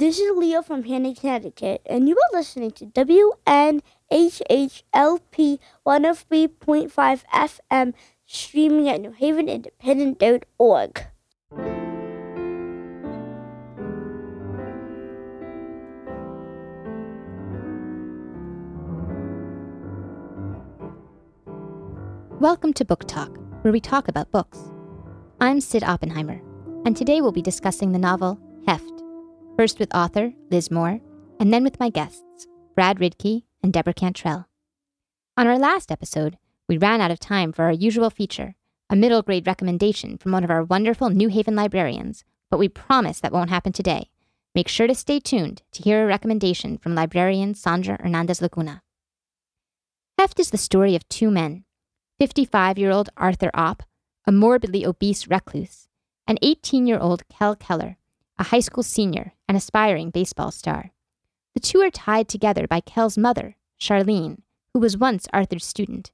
This is Leo from Hamden, Connecticut, and you are listening to WNHHLP 103.5 FM, streaming at newhavenindependent.org. Welcome to Book Talk, where we talk about books. I'm Cyd Oppenheimer, and today we'll be discussing the novel first with author Liz Moore, and then with my guests, Brad Ridky and Deborah Cantrell. On our last episode, we ran out of time for our usual feature, a middle grade recommendation from one of our wonderful New Haven librarians, but we promise that won't happen today. Make sure to stay tuned to hear a recommendation from librarian Sandra Hernandez Lacuna. Heft is the story of two men 55 year old Arthur Opp, a morbidly obese recluse, and 18 year old Kel Keller, a high school senior and aspiring baseball star. The two are tied together by Kel's mother, Charlene, who was once Arthur's student.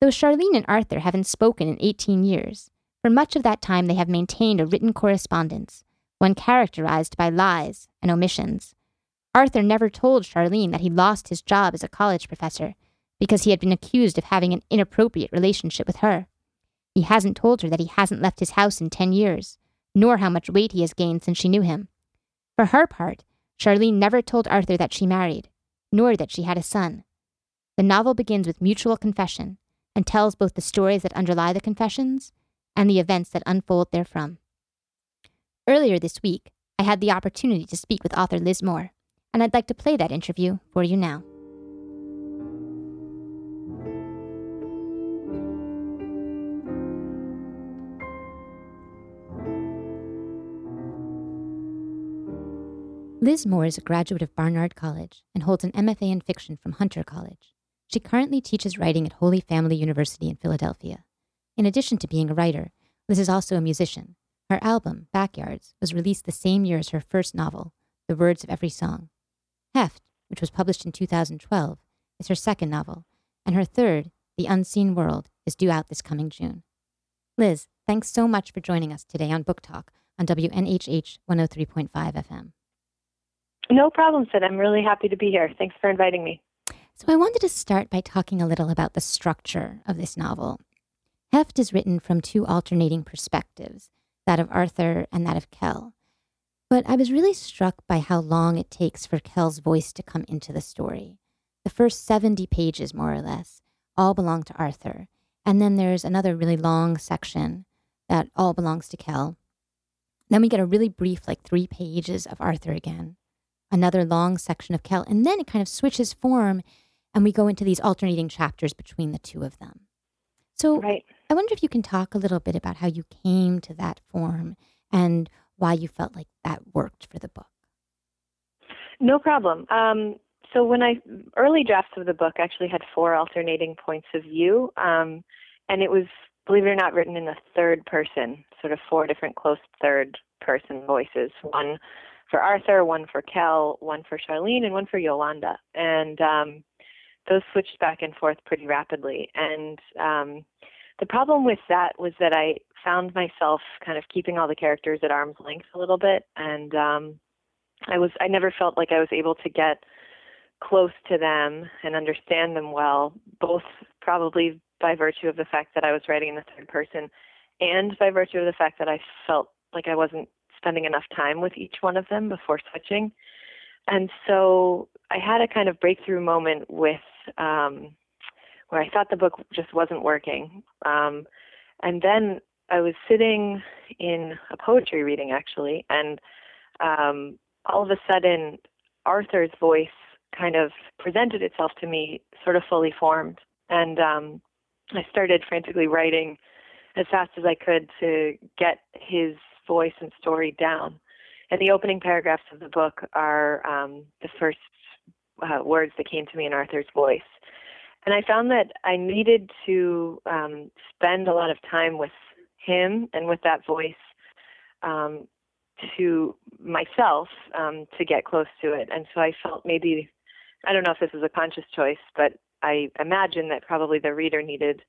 Though Charlene and Arthur haven't spoken in 18 years, for much of that time they have maintained a written correspondence, one characterized by lies and omissions. Arthur never told Charlene that he lost his job as a college professor because he had been accused of having an inappropriate relationship with her. He hasn't told her that he hasn't left his house in 10 years, nor how much weight he has gained since she knew him. For her part, Charlene never told Arthur that she married, nor that she had a son. The novel begins with mutual confession and tells both the stories that underlie the confessions and the events that unfold therefrom. Earlier this week, I had the opportunity to speak with author Liz Moore, and I'd like to play that interview for you now. Liz Moore is a graduate of Barnard College and holds an MFA in fiction from Hunter College. She currently teaches writing at Holy Family University in Philadelphia. In addition to being a writer, Liz is also a musician. Her album, Backyards, was released the same year as her first novel, The Words of Every Song. Heft, which was published in 2012, is her second novel, and her third, The Unseen World, is due out this coming June. Liz, thanks so much for joining us today on Book Talk on WNHH 103.5 FM. No problem, Cyd. I'm really happy to be here. Thanks for inviting me. So, I wanted to start by talking a little about the structure of this novel. Heft is written from two alternating perspectives that of Arthur and that of Kel. But I was really struck by how long it takes for Kel's voice to come into the story. The first 70 pages, more or less, all belong to Arthur. And then there's another really long section that all belongs to Kel. Then we get a really brief, like three pages of Arthur again another long section of Kel, and then it kind of switches form and we go into these alternating chapters between the two of them. So right. I wonder if you can talk a little bit about how you came to that form and why you felt like that worked for the book. No problem. Um, so when I early drafts of the book actually had four alternating points of view, um, and it was believe it or not written in the third person, sort of four different close third person voices. One for Arthur, one for Kel, one for Charlene, and one for Yolanda. And um, those switched back and forth pretty rapidly. And um, the problem with that was that I found myself kind of keeping all the characters at arm's length a little bit, and um, I was I never felt like I was able to get close to them and understand them well, both probably by virtue of the fact that I was writing in the third person and by virtue of the fact that I felt like I wasn't spending enough time with each one of them before switching. And so I had a kind of breakthrough moment with um, where I thought the book just wasn't working. Um, and then I was sitting in a poetry reading actually, and um, all of a sudden Arthur's voice kind of presented itself to me sort of fully formed. And um, I started frantically writing as fast as I could to get his voice and story down. And the opening paragraphs of the book are um, the first uh, words that came to me in Arthur's voice. And I found that I needed to um, spend a lot of time with him and with that voice um, to myself um, to get close to it. And so I felt maybe, I don't know if this is a conscious choice, but I imagine that probably the reader needed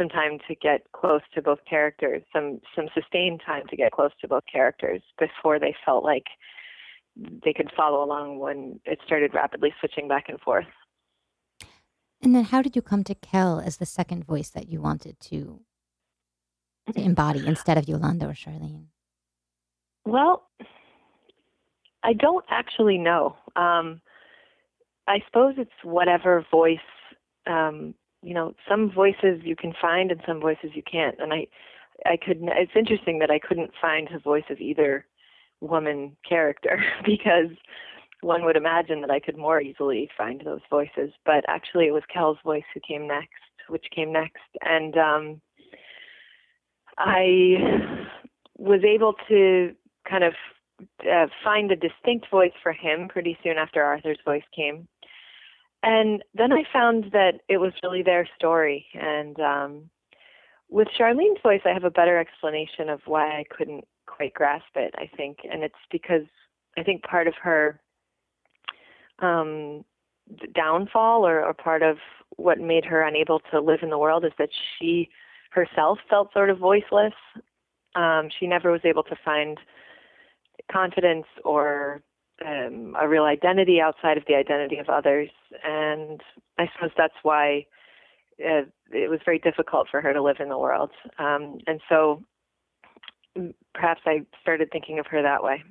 some time to get close to both characters, some some sustained time to get close to both characters before they felt like they could follow along when it started rapidly switching back and forth. And then, how did you come to Kel as the second voice that you wanted to, to embody instead of Yolanda or Charlene? Well, I don't actually know. Um, I suppose it's whatever voice. Um, you know, some voices you can find and some voices you can't. And I, I couldn't It's interesting that I couldn't find the voice of either woman character because one would imagine that I could more easily find those voices. But actually, it was Kel's voice who came next, which came next, and um, I was able to kind of uh, find a distinct voice for him pretty soon after Arthur's voice came. And then I found that it was really their story. And um, with Charlene's voice, I have a better explanation of why I couldn't quite grasp it, I think. And it's because I think part of her um, downfall or, or part of what made her unable to live in the world is that she herself felt sort of voiceless. Um, she never was able to find confidence or um, a real identity outside of the identity of others. And I suppose that's why uh, it was very difficult for her to live in the world. Um, and so perhaps I started thinking of her that way.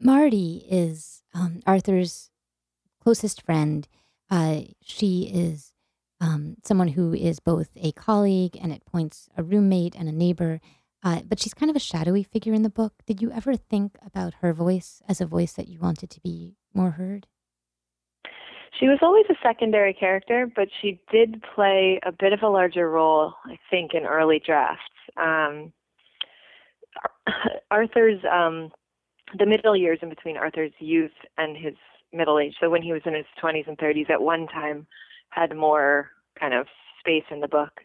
Marty is um, Arthur's closest friend. Uh, she is um, someone who is both a colleague and at points a roommate and a neighbor. Uh, but she's kind of a shadowy figure in the book. Did you ever think about her voice as a voice that you wanted to be more heard? She was always a secondary character, but she did play a bit of a larger role, I think, in early drafts. Um, Arthur's, um, the middle years in between Arthur's youth and his middle age, so when he was in his 20s and 30s, at one time had more kind of space in the book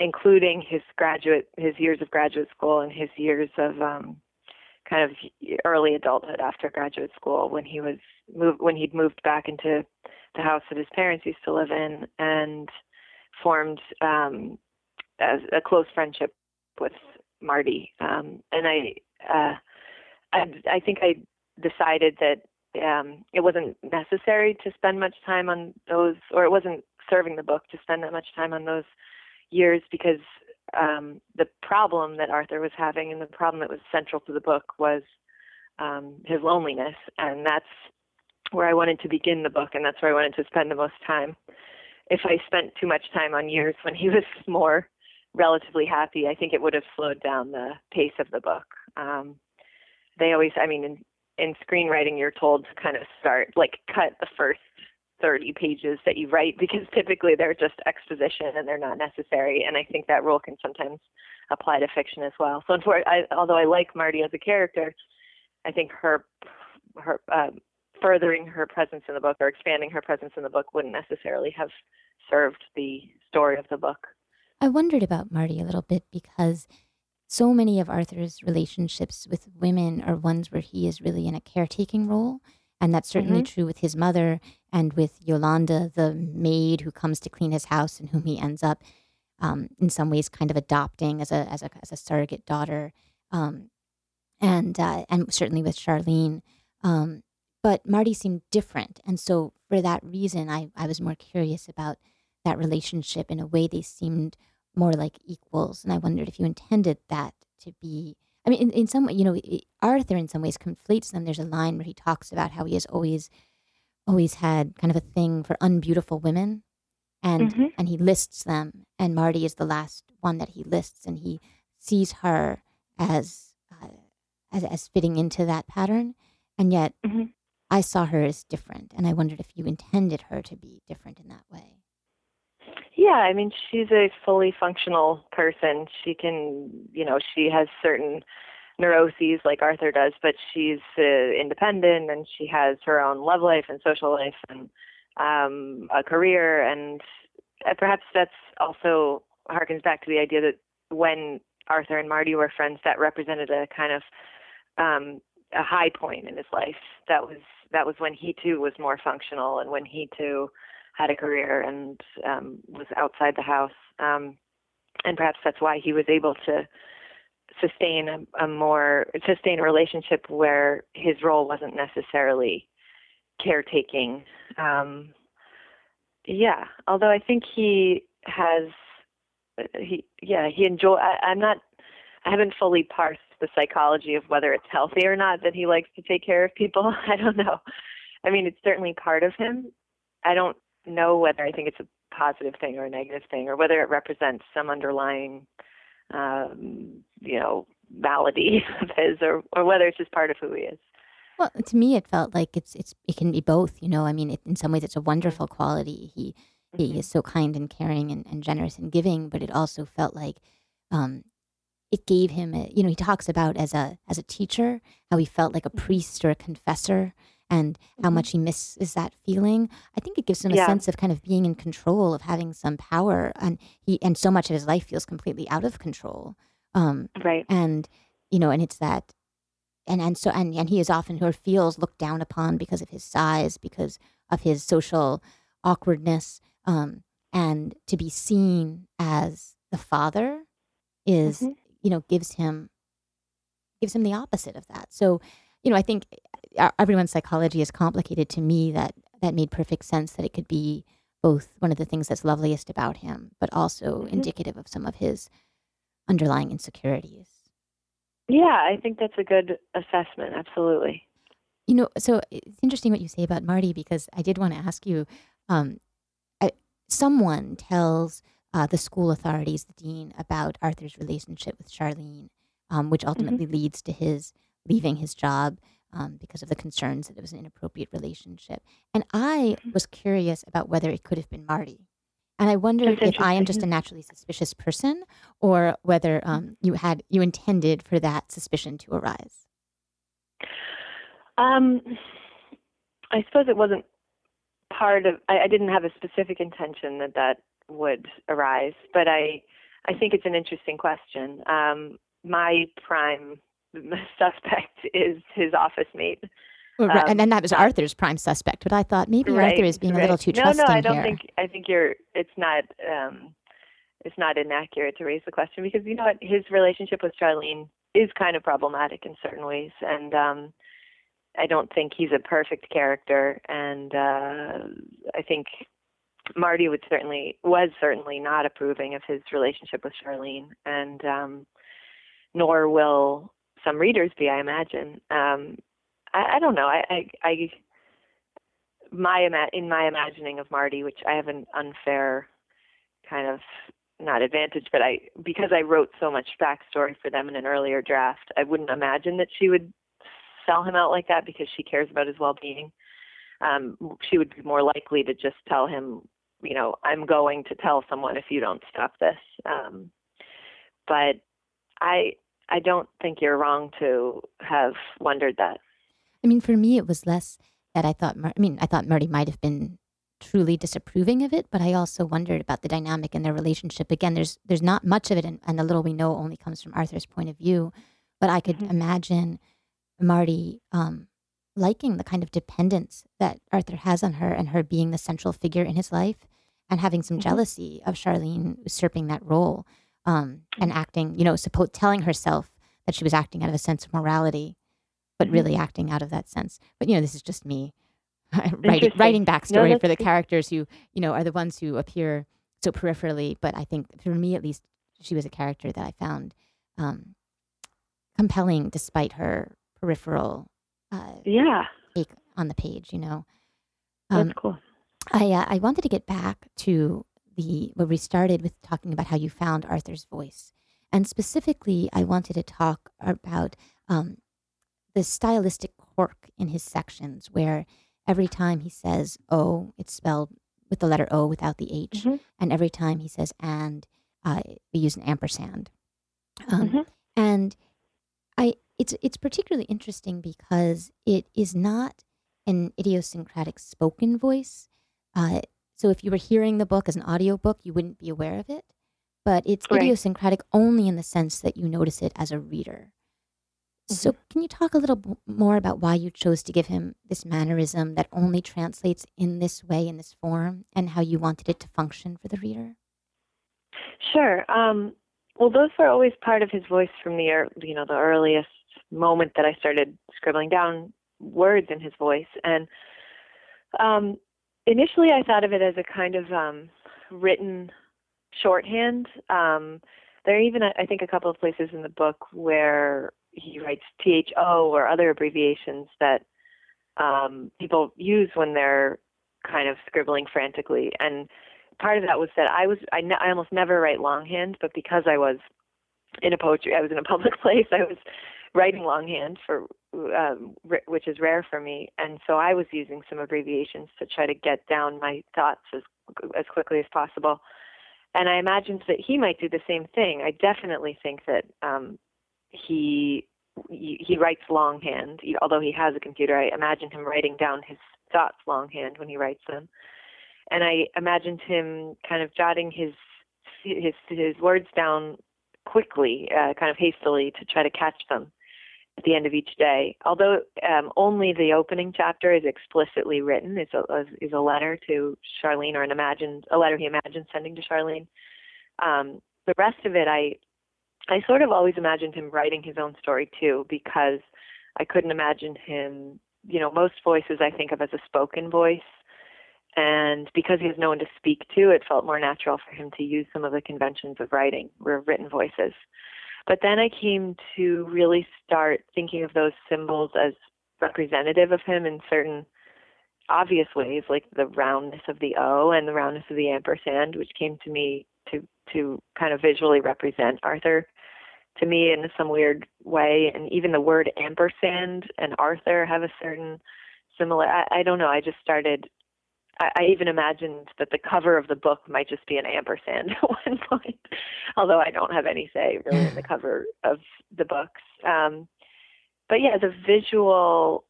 including his graduate his years of graduate school and his years of um kind of early adulthood after graduate school when he was moved when he'd moved back into the house that his parents used to live in and formed um a, a close friendship with Marty. Um and I uh I I think I decided that um it wasn't necessary to spend much time on those or it wasn't serving the book to spend that much time on those years because um, the problem that Arthur was having and the problem that was central to the book was um, his loneliness, and that's where I wanted to begin the book, and that's where I wanted to spend the most time. If I spent too much time on years when he was more relatively happy, I think it would have slowed down the pace of the book. Um, they always, I mean, in, in screenwriting, you're told to kind of start, like, cut the first 30 pages that you write because typically they're just exposition and they're not necessary. And I think that rule can sometimes apply to fiction as well. So, I, although I like Marty as a character, I think her her uh, furthering her presence in the book or expanding her presence in the book wouldn't necessarily have served the story of the book. I wondered about Marty a little bit because so many of Arthur's relationships with women are ones where he is really in a caretaking role. And that's certainly mm-hmm. true with his mother and with Yolanda, the maid who comes to clean his house and whom he ends up, um, in some ways, kind of adopting as a as a as a surrogate daughter, um, and uh, and certainly with Charlene. Um, but Marty seemed different, and so for that reason, I I was more curious about that relationship. In a way, they seemed more like equals, and I wondered if you intended that to be I mean, in, in some way, you know, Arthur in some ways conflates them. There's a line where he talks about how he has always, always had kind of a thing for unbeautiful women, and mm-hmm. and he lists them. And Marty is the last one that he lists, and he sees her as uh, as as fitting into that pattern. And yet, mm-hmm. I saw her as different, and I wondered if you intended her to be different in that way. Yeah, I mean, she's a fully functional person. She can, you know, she has certain neuroses like Arthur does, but she's uh, independent and she has her own love life and social life and um, a career. And uh, perhaps that's also harkens back to the idea that when Arthur and Marty were friends, that represented a kind of um, a high point in his life. That was that was when he too was more functional and when he too had a career and um, was outside the house. Um, and perhaps that's why he was able to sustain a, a more sustain a relationship where his role wasn't necessarily caretaking. Um, yeah, although I think he has he yeah he enjoy. I, I'm not. I haven't fully parsed the psychology of whether it's healthy or not that he likes to take care of people. I don't know. I mean, it's certainly part of him. I don't know whether I think it's a positive thing or a negative thing, or whether it represents some underlying, um, you know, malady of his, or or whether it's just part of who he is. Well, to me, it felt like it's it's it can be both. You know, I mean, it, in some ways, it's a wonderful quality. He he Mhm. is so kind and caring and, and generous and giving, but it also felt like um, it gave him. A, you know, he talks about as a as a teacher how he felt like a priest or a confessor, and how Mhm. much he misses that feeling. I think it gives him a sense of kind of being in control, of having some power, and he and so much of his life feels completely out of control. Um, Right. and you know and it's that and and so and, and he is often or feels looked down upon because of his size because of his social awkwardness um and to be seen as the father is Mhm. you know gives him gives him the opposite of that so you know i think everyone's psychology is complicated to me that that made perfect sense that it could be both one of the things that's loveliest about him but also Mhm. indicative of some of his underlying insecurities Yeah, I think that's a good assessment. Absolutely. You know, so it's interesting what you say about Marty because I did want to ask you. Um, I, someone tells uh, the school authorities, the dean, about Arthur's relationship with Charlene, um, which ultimately leads to his leaving his job um, because of the concerns that it was an inappropriate relationship. And I Mhm. was curious about whether it could have been Marty. And I wondered if I am just a naturally suspicious person, or whether um, you had you intended for that suspicion to arise. Um, I suppose it wasn't part of. I, I didn't have a specific intention that that would arise, but I, I think it's an interesting question. Um, my prime suspect is his office mate. Well, right, Um, and then that was Arthur's prime suspect, but I thought maybe right, Arthur is being a little too no, trusting no, I don't here. think. I think you're. It's not. Um, it's not inaccurate to raise the question because you know what, his relationship with Charlene is kind of problematic in certain ways, and um, I don't think he's a perfect character, and uh, I think Marty would certainly was certainly not approving of his relationship with Charlene, and um, nor will some readers be, I imagine. Um, I, I don't know. I, I, I my in my imagining of Marty, which I have an unfair kind of not advantage, but I because I wrote so much backstory for them in an earlier draft, I wouldn't imagine that she would sell him out like that because she cares about his well-being. Um, she would be more likely to just tell him, you know, I'm going to tell someone if you don't stop this. Um, but I I don't think you're wrong to have wondered that. I mean, for me, it was less that I thought. Mar- I mean, I thought Marty might have been truly disapproving of it, but I also wondered about the dynamic in their relationship. Again, there's there's not much of it, and, and the little we know only comes from Arthur's point of view. But I could Mhm. imagine Marty um, liking the kind of dependence that Arthur has on her, and her being the central figure in his life, and having some Mhm. jealousy of Charlene usurping that role um, and acting. You know, suppo- telling herself that she was acting out of a sense of morality but Mhm. really acting out of that sense. But you know, this is just me writing, writing backstory that's for the characters who you know are the ones who appear so peripherally. But I think for me, at least, she was a character that I found um, compelling despite her peripheral uh, Yeah, take on the page. You know, that's um, cool. I uh, I wanted to get back to the where we started with talking about how you found Arthur's voice, and specifically, I wanted to talk about um, the stylistic quirk in his sections, where every time he says "oh," it's spelled with the letter O without the H, Mhm. and every time he says "and," uh, we use an ampersand. Um, Mhm. and I it's it's particularly interesting because it is not an idiosyncratic spoken voice. Uh, so if you were hearing the book as an audiobook, you wouldn't be aware of it. But it's Right. idiosyncratic only in the sense that you notice it as a reader. So can you talk a little b- more about why you chose to give him this mannerism that only translates in this way, in this form, and how you wanted it to function for the reader? Sure. Um, well, those were always part of his voice from the you know the earliest moment that I started scribbling down words in his voice, and um, initially I thought of it as a kind of um, written shorthand. Um, there are even, I think, a couple of places in the book where he writes THO or other abbreviations that um, people use when they're kind of scribbling frantically. And part of that was that I was, I, ne- I almost never write longhand, but because I was in a poetry, I was in a public place, I was writing longhand for, um, which is rare for me. And so I was using some abbreviations to try to get down my thoughts as, as quickly as possible and I imagined that he might do the same thing. I definitely think that um, he he writes longhand, although he has a computer. I imagine him writing down his thoughts longhand when he writes them, and I imagined him kind of jotting his his his words down quickly, uh, kind of hastily, to try to catch them at the end of each day. Although um, only the opening chapter is explicitly written, it's a, is a letter to Charlene or an imagined a letter he imagined sending to Charlene. Um, the rest of it, I I sort of always imagined him writing his own story too, because I couldn't imagine him. You know, most voices I think of as a spoken voice. And because he has no one to speak to, it felt more natural for him to use some of the conventions of writing, or written voices. But then I came to really start thinking of those symbols as representative of him in certain obvious ways, like the roundness of the O and the roundness of the ampersand, which came to me to to kind of visually represent Arthur to me in some weird way. And even the word ampersand and Arthur have a certain similar. I, I don't know. I just started I, I even imagined that the cover of the book might just be an ampersand at one point, although I don't have any say really in the cover of the books. Um, but yeah, the visual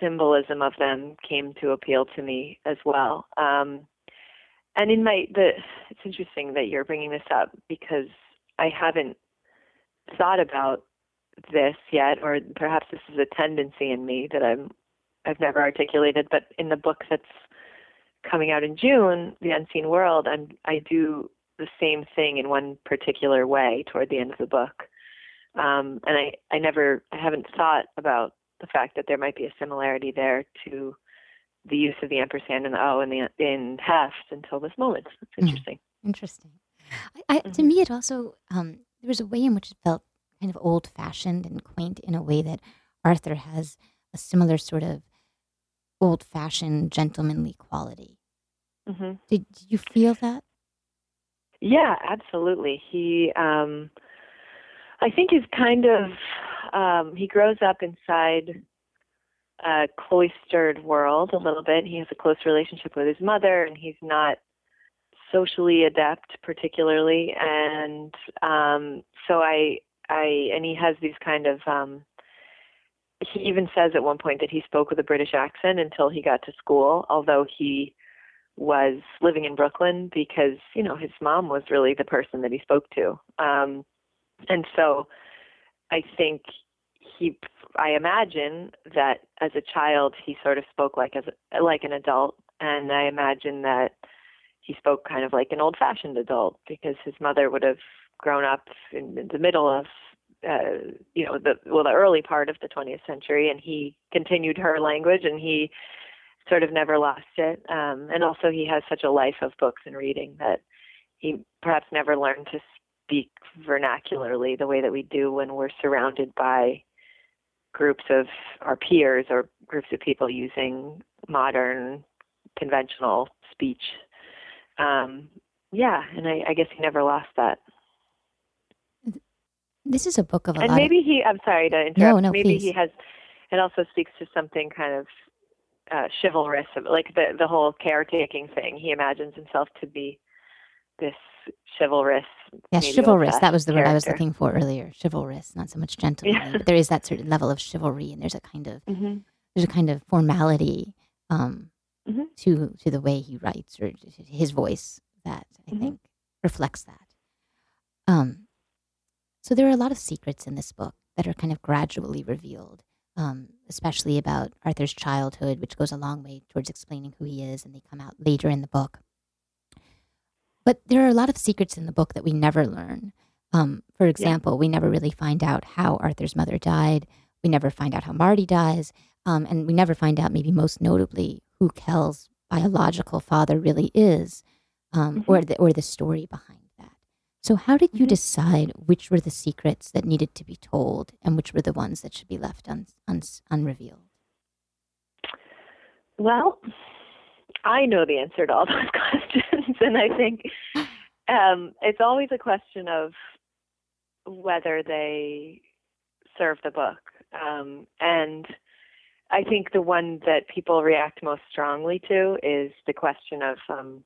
symbolism of them came to appeal to me as well. Um, and in my the it's interesting that you're bringing this up because I haven't thought about this yet, or perhaps this is a tendency in me that I'm I've never articulated. But in the book that's coming out in June, The Unseen World, I'm, I do the same thing in one particular way toward the end of the book. Um, and I, I never, I haven't thought about the fact that there might be a similarity there to the use of the ampersand and the O in the in heft until this moment. It's hmm. interesting. Mm, interesting. I, I, mm-hmm. To me, it also um, there was a way in which it felt kind of old fashioned and quaint in a way that Arthur has a similar sort of old fashioned gentlemanly quality. Mm-hmm. Did, did you feel that? Yeah, absolutely. He, um, I think, is kind of um, he grows up inside a cloistered world a little bit. He has a close relationship with his mother, and he's not socially adept particularly, and um, so I, I, and he has these kind of um, he even says at one point that he spoke with a British accent until he got to school, although he was living in Brooklyn because, you know, his mom was really the person that he spoke to. Um, and so I think he, I imagine that as a child he sort of spoke like as a, like an adult, and I imagine that he spoke kind of like an old-fashioned adult because his mother would have grown up in the middle of uh, you know the well the early part of the 20th century and he continued her language and he sort of never lost it. Um and also he has such a life of books and reading that he perhaps never learned to speak vernacularly the way that we do when we're surrounded by groups of our peers or groups of people using modern conventional speech. Um yeah and i i guess he never lost that this is a book of a and lot. maybe of... he. I'm sorry to interrupt. No, no, maybe please. he has. It also speaks to something kind of uh, chivalrous, like the the whole caretaking thing. He imagines himself to be this chivalrous. Yeah, chivalrous. That was the character. word I was looking for earlier. Chivalrous, not so much gentlemanly, yeah. but there is that certain level of chivalry, and there's a kind of mm-hmm. there's a kind of formality um, mm-hmm. to to the way he writes or his voice that I mm-hmm. think reflects that. Um, so there are a lot of secrets in this book that are kind of gradually revealed, um, especially about Arthur's childhood, which goes a long way towards explaining who he is, and they come out later in the book. But there are a lot of secrets in the book that we never learn. Um, for example, yeah. we never really find out how Arthur's mother died. We never find out how Marty dies. Um, and we never find out, maybe most notably, who Kel's biological father really is, um, mm-hmm. or, the, or the story behind. So, how did you mm-hmm. decide which were the secrets that needed to be told and which were the ones that should be left un, un, unrevealed? Well, I know the answer to all those questions, and I think um, it's always a question of whether they serve the book. Um, and I think the one that people react most strongly to is the question of um,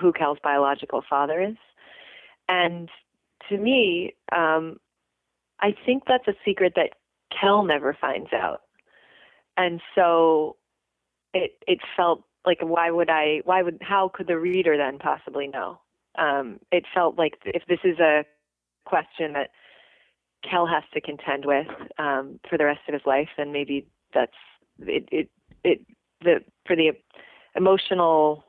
who Kel's biological father is. And to me, um, I think that's a secret that Kel never finds out. And so it it felt like why would I why would how could the reader then possibly know? Um, it felt like if this is a question that Kel has to contend with um, for the rest of his life, then maybe that's it. It, it the for the emotional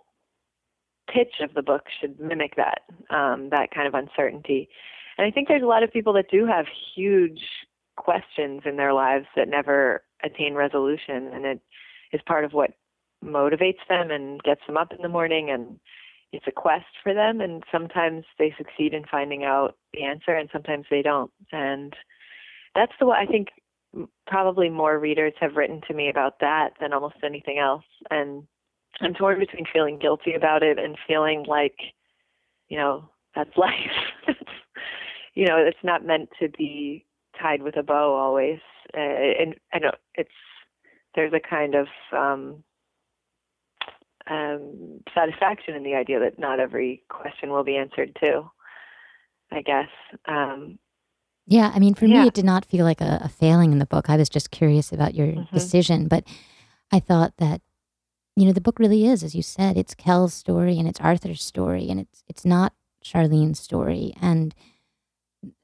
pitch of the book should mimic that um, that kind of uncertainty. And I think there's a lot of people that do have huge questions in their lives that never attain resolution, and it is part of what motivates them and gets them up in the morning and it's a quest for them and sometimes they succeed in finding out the answer and sometimes they don't and that's the way i think probably more readers have written to me about that than almost anything else and i'm torn between feeling guilty about it and feeling like you know that's life you know it's not meant to be tied with a bow always uh, and i know it's there's a kind of um um, satisfaction in the idea that not every question will be answered too. I guess. Um, yeah, I mean, for yeah. me, it did not feel like a, a, failing in the book. I was just curious about your mm-hmm. decision, but I thought that you know the book really is, as you said, it's Kel's story and it's Arthur's story, and it's it's not Charlene's story, and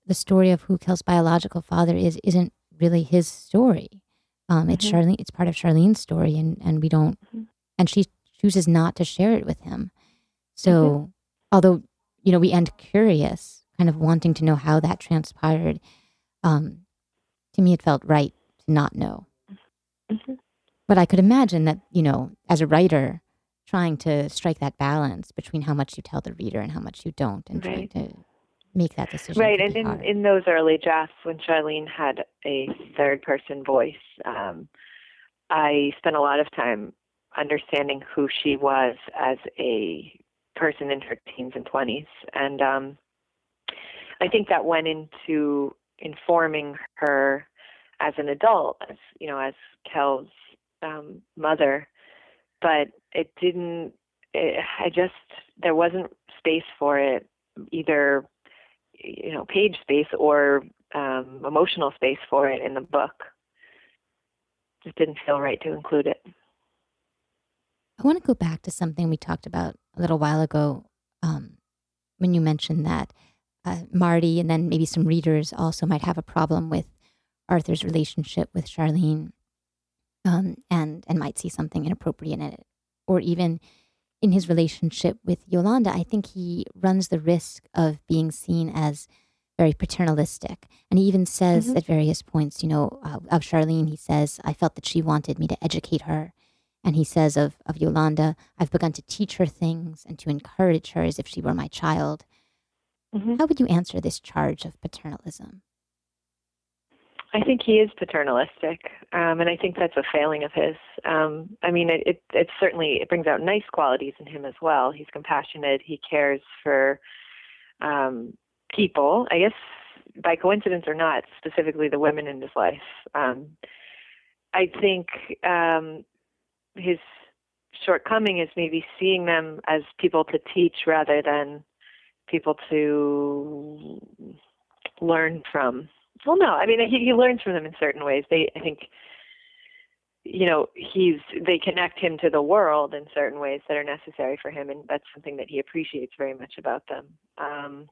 the story of who Kel's biological father is isn't really his story. Um, mm-hmm. It's Charlene. It's part of Charlene's story, and and we don't. Mm-hmm. And she chooses not to share it with him. So, mm-hmm. although, you know, we end curious, kind of wanting to know how that transpired, um, to me, it felt right to not know. But I could imagine that, you know, as a writer, trying to strike that balance between how much you tell the reader and how much you don't, and right. trying to make that decision. Right, and in, in those early drafts, when Charlene had a third person voice, um, I spent a lot of time understanding who she was as a person in her teens and 20s. And um, I think that went into informing her as an adult, as you know, as Kel's um, mother. But it didn't. It, I just there wasn't space for it, either you know, page space or um, emotional space for it in the book. Just didn't feel right to include it. I want to go back to something we talked about a little while ago um, when you mentioned that uh, Marty and then maybe some readers also might have a problem with Arthur's relationship with Charlene um, and and might see something inappropriate in it, or even in his relationship with Yolanda. I think he runs the risk of being seen as very paternalistic, and he even says mm-hmm. at various points, you know, uh, of Charlene, he says, "I felt that she wanted me to educate her." And he says of, of Yolanda, I've begun to teach her things and to encourage her as if she were my child. Mm-hmm. How would you answer this charge of paternalism? I think he is paternalistic, um, and I think that's a failing of his. Um, I mean, it, it, it certainly it brings out nice qualities in him as well. He's compassionate. He cares for um, people. I guess by coincidence or not, specifically the women in his life. Um, I think um, his shortcoming is maybe seeing them as people to teach rather than people to learn from. Well, no, I mean he, he learns from them in certain ways. They, I think, you know, he's they connect him to the world in certain ways that are necessary for him, and that's something that he appreciates very much about them. Um,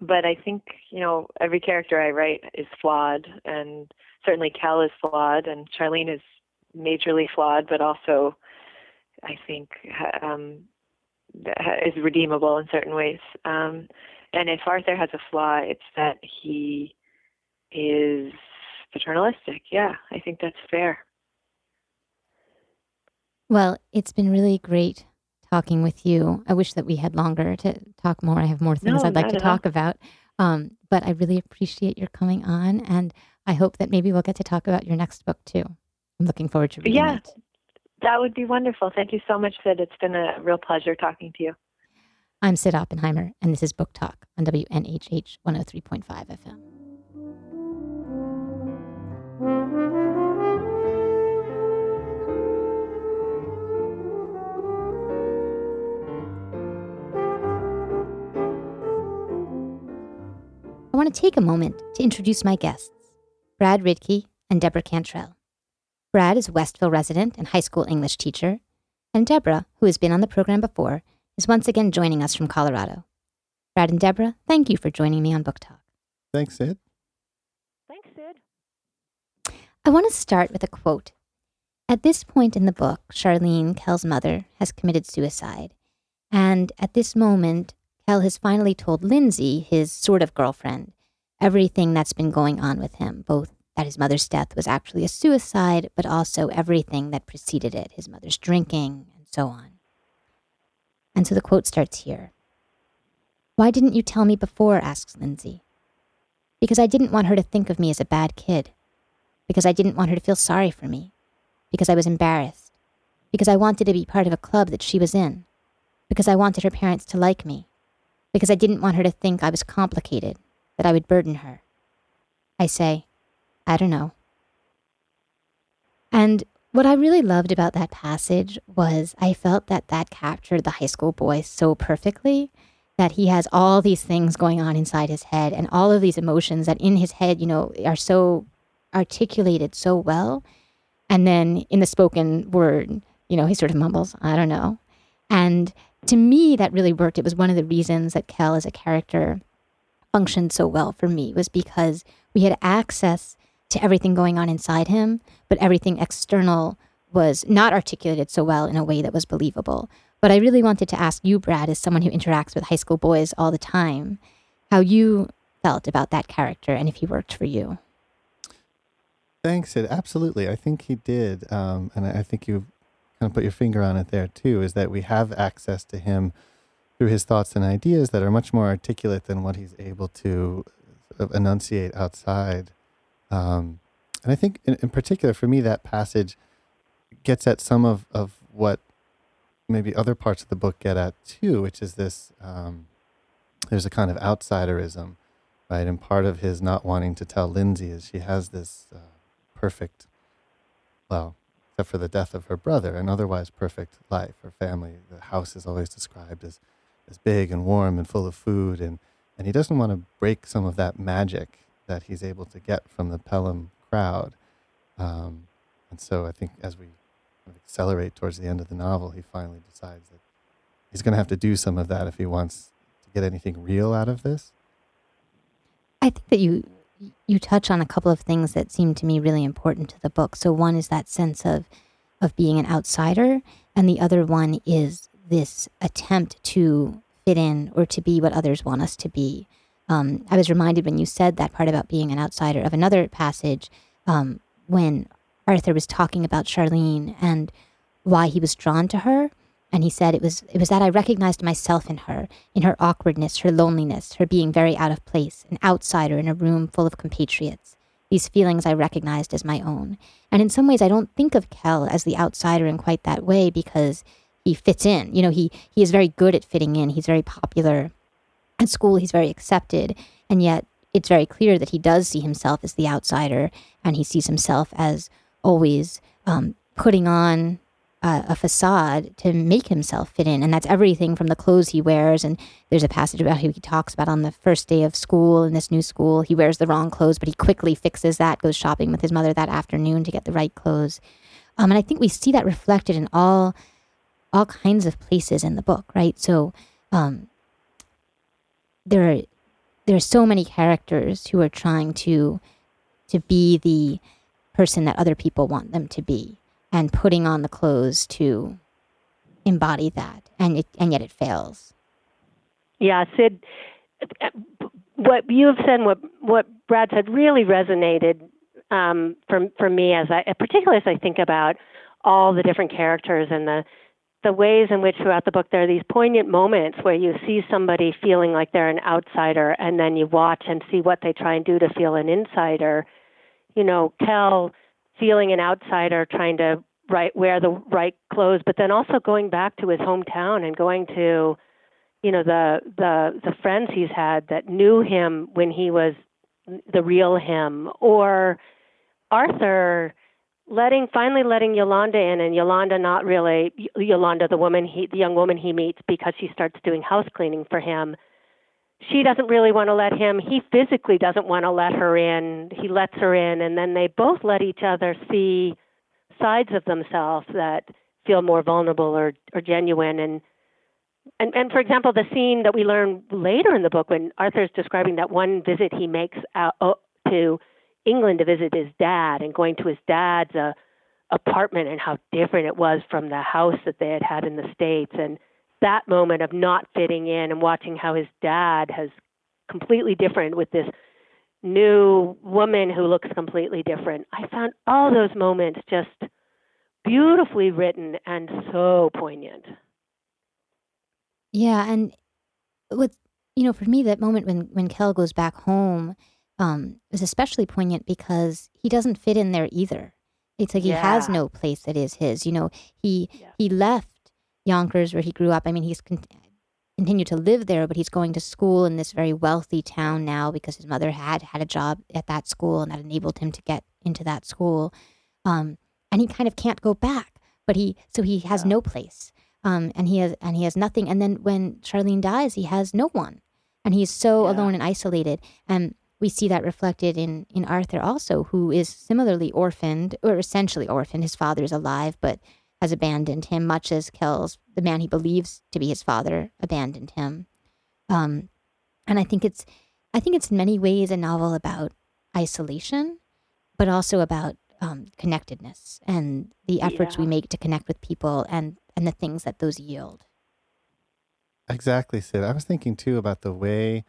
but I think you know every character I write is flawed, and certainly Kel is flawed, and Charlene is majorly flawed, but also I think um, is redeemable in certain ways. Um, and if Arthur has a flaw, it's that he is paternalistic. Yeah, I think that's fair. Well, it's been really great talking with you. I wish that we had longer to talk more. I have more things No, I'd like to at all. talk about. Um, but I really appreciate your coming on, and I hope that maybe we'll get to talk about your next book too. I'm looking forward to reading Yeah. it. That would be wonderful. Thank you so much, Cyd. It's been a real pleasure talking to you. I'm Cyd Oppenheimer, and this is Book Talk on WNHH 103.5 FM. I want to take a moment to introduce my guests, Brad Ridky and Deborah Cantrell. Brad is a Westville resident and high school English teacher, and Deborah, who has been on the program before, is once again joining us from Colorado. Brad and Deborah, thank you for joining me on Book Talk. Thanks, Cyd. Thanks, Cyd. I want to start with a quote. At this point in the book, Charlene, Kel's mother, has committed suicide. And at this moment, Kel has finally told Lindsay, his sort of girlfriend, everything that's been going on with him, both that his mother's death was actually a suicide, but also everything that preceded it his mother's drinking, and so on. And so the quote starts here Why didn't you tell me before? asks Lindsay. Because I didn't want her to think of me as a bad kid because I didn't want her to feel sorry for me, because I was embarrassed, because I wanted to be part of a club that she was in, because I wanted her parents to like me, because I didn't want her to think I was complicated, that I would burden her. I say, I don't know. And what I really loved about that passage was I felt that that captured the high school boy so perfectly that he has all these things going on inside his head and all of these emotions that in his head, you know, are so articulated so well. And then in the spoken word, you know, he sort of mumbles, I don't know. And to me, that really worked. It was one of the reasons that Kel as a character functioned so well for me, was because we had access to everything going on inside him, but everything external was not articulated so well in a way that was believable. But I really wanted to ask you, Brad, as someone who interacts with high school boys all the time, how you felt about that character and if he worked for you. Thanks, Cyd. Absolutely. I think he did. Um, and I think you kind of put your finger on it there, too, is that we have access to him through his thoughts and ideas that are much more articulate than what he's able to of enunciate outside. Um, and I think, in, in particular, for me, that passage gets at some of, of what maybe other parts of the book get at, too, which is this um, there's a kind of outsiderism, right? And part of his not wanting to tell Lindsay is she has this uh, perfect, well, except for the death of her brother, an otherwise perfect life. Her family, the house is always described as, as big and warm and full of food. And, and he doesn't want to break some of that magic that he's able to get from the Pelham crowd. Um, and so I think as we accelerate towards the end of the novel, he finally decides that he's going to have to do some of that if he wants to get anything real out of this. I think that you you touch on a couple of things that seem to me really important to the book. So one is that sense of of being an outsider, and the other one is this attempt to fit in or to be what others want us to be. Um, I was reminded when you said that part about being an outsider of another passage um, when Arthur was talking about Charlene and why he was drawn to her. And he said it was it was that I recognized myself in her, in her awkwardness, her loneliness, her being very out of place, an outsider in a room full of compatriots. These feelings I recognized as my own. And in some ways I don't think of Kel as the outsider in quite that way because he fits in. You know, he he is very good at fitting in. He's very popular at school, he's very accepted, and yet it's very clear that he does see himself as the outsider, and he sees himself as always um, putting on a, a facade to make himself fit in, and that's everything from the clothes he wears. And there's a passage about who he talks about on the first day of school in this new school, he wears the wrong clothes, but he quickly fixes that, goes shopping with his mother that afternoon to get the right clothes. Um, and I think we see that reflected in all all kinds of places in the book, right? So um, there are there are so many characters who are trying to to be the person that other people want them to be and putting on the clothes to embody that and it and yet it fails Yeah, Cyd, what you have said, what what Brad said, really resonated um, for for me as I, particularly as I think about all the different characters and the the ways in which throughout the book there are these poignant moments where you see somebody feeling like they're an outsider and then you watch and see what they try and do to feel an insider. You know, Kel feeling an outsider trying to right wear the right clothes, but then also going back to his hometown and going to, you know, the the the friends he's had that knew him when he was the real him, or Arthur letting finally letting Yolanda in, and Yolanda not really Yolanda, the woman he the young woman he meets because she starts doing house cleaning for him. She doesn't really want to let him. He physically doesn't want to let her in. He lets her in, and then they both let each other see sides of themselves that feel more vulnerable or, or genuine. And, and and for example, the scene that we learn later in the book when Arthur's describing that one visit he makes out, uh, to England to visit his dad and going to his dad's uh, apartment and how different it was from the house that they had had in the States. And that moment of not fitting in and watching how his dad has completely different with this new woman who looks completely different. I found all those moments just beautifully written and so poignant. Yeah, and with you know, for me, that moment when when Kel goes back home um, is especially poignant because he doesn't fit in there either. It's like he yeah. has no place that is his. You know, he yeah. he left Yonkers where he grew up. I mean, he's con- continued to live there, but he's going to school in this very wealthy town now because his mother had had a job at that school and that enabled him to get into that school. Um, and he kind of can't go back, but he so he has yeah. no place. Um, and he has and he has nothing. And then when Charlene dies, he has no one, and he's so yeah. alone and isolated. And we see that reflected in in Arthur also, who is similarly orphaned or essentially orphaned. His father is alive, but has abandoned him, much as Kel's the man he believes to be his father abandoned him. Um, and I think it's I think it's in many ways a novel about isolation, but also about um, connectedness and the efforts yeah. we make to connect with people and and the things that those yield. Exactly, Cyd. I was thinking too about the way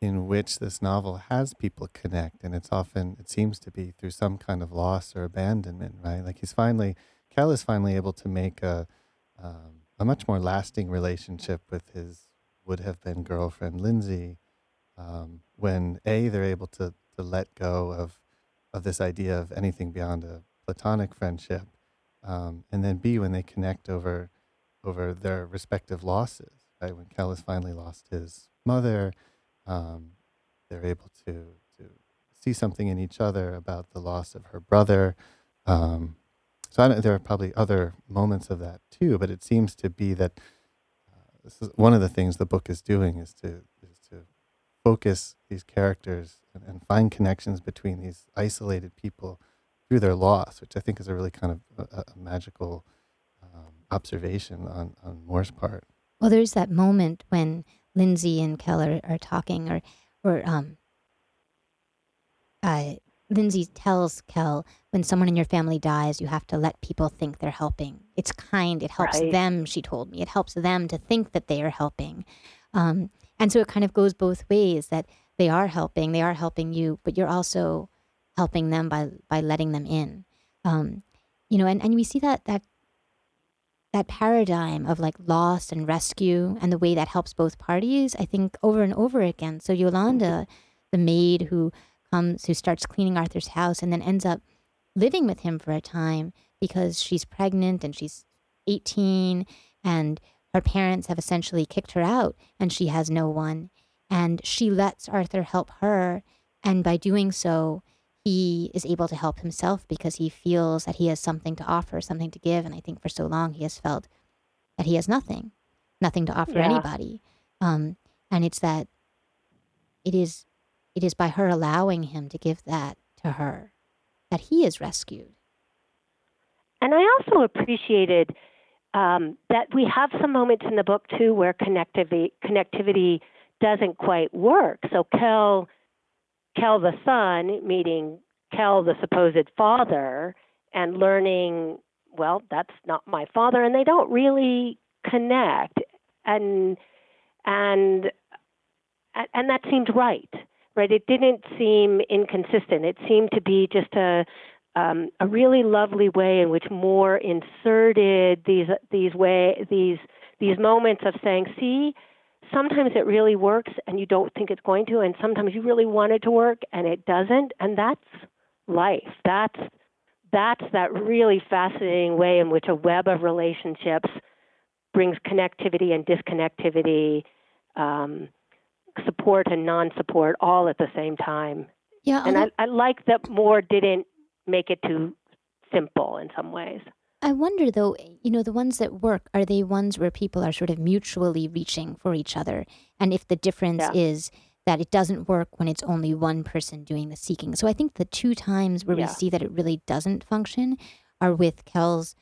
in which this novel has people connect, and it's often it seems to be through some kind of loss or abandonment, right? Like he's finally Kel is finally able to make a um, a much more lasting relationship with his would have been girlfriend Lindsay, um, when a they're able to to let go of of this idea of anything beyond a platonic friendship, um, and then b when they connect over over their respective losses, right? When Kel has finally lost his mother um, they're able to to see something in each other about the loss of her brother. Um, so there are probably other moments of that too, but it seems to be that uh, this is one of the things the book is doing is to is to focus these characters and, and find connections between these isolated people through their loss, which I think is a really kind of a, a magical um, observation on on Moore's part. Well, there's that moment when Lindsay and Keller are talking, or or um, uh, Lindsay tells Kel when someone in your family dies, you have to let people think they're helping. It's kind. It helps right. them. She told me it helps them to think that they are helping, um, and so it kind of goes both ways. That they are helping, they are helping you, but you're also helping them by by letting them in. Um, you know, and, and we see that that that paradigm of like loss and rescue and the way that helps both parties, I think over and over again. So Yolanda, the maid who comes, who starts cleaning Arthur's house and then ends up living with him for a time because she's pregnant and she's 18 and her parents have essentially kicked her out and she has no one. And she lets Arthur help her. And by doing so, he is able to help himself because he feels that he has something to offer, something to give. And I think for so long he has felt that he has nothing, nothing to offer yeah. anybody. Um, and it's that it is it is by her allowing him to give that to her that he is rescued. And I also appreciated um, that we have some moments in the book too where connectivity connectivity doesn't quite work. So Kel Kel the son meeting Kel the supposed father and learning, well, that's not my father, and they don't really connect. And and and that seemed right, right? It didn't seem inconsistent. It seemed to be just a um, a really lovely way in which Moore inserted these these way these these moments of saying, see, sometimes it really works and you don't think it's going to, and sometimes you really want it to work and it doesn't, and that's life. That's that's that really fascinating way in which a web of relationships brings connectivity and disconnectivity, um, support and non-support all at the same time. Yeah, and I, I like that Moore didn't make it too simple in some ways. I wonder though, you know, the ones that work, are they ones where people are sort of mutually reaching for each other? And if the difference yeah. is that it doesn't work when it's only one person doing the seeking. So I think the two times where yeah. we see that it really doesn't function are with Kel's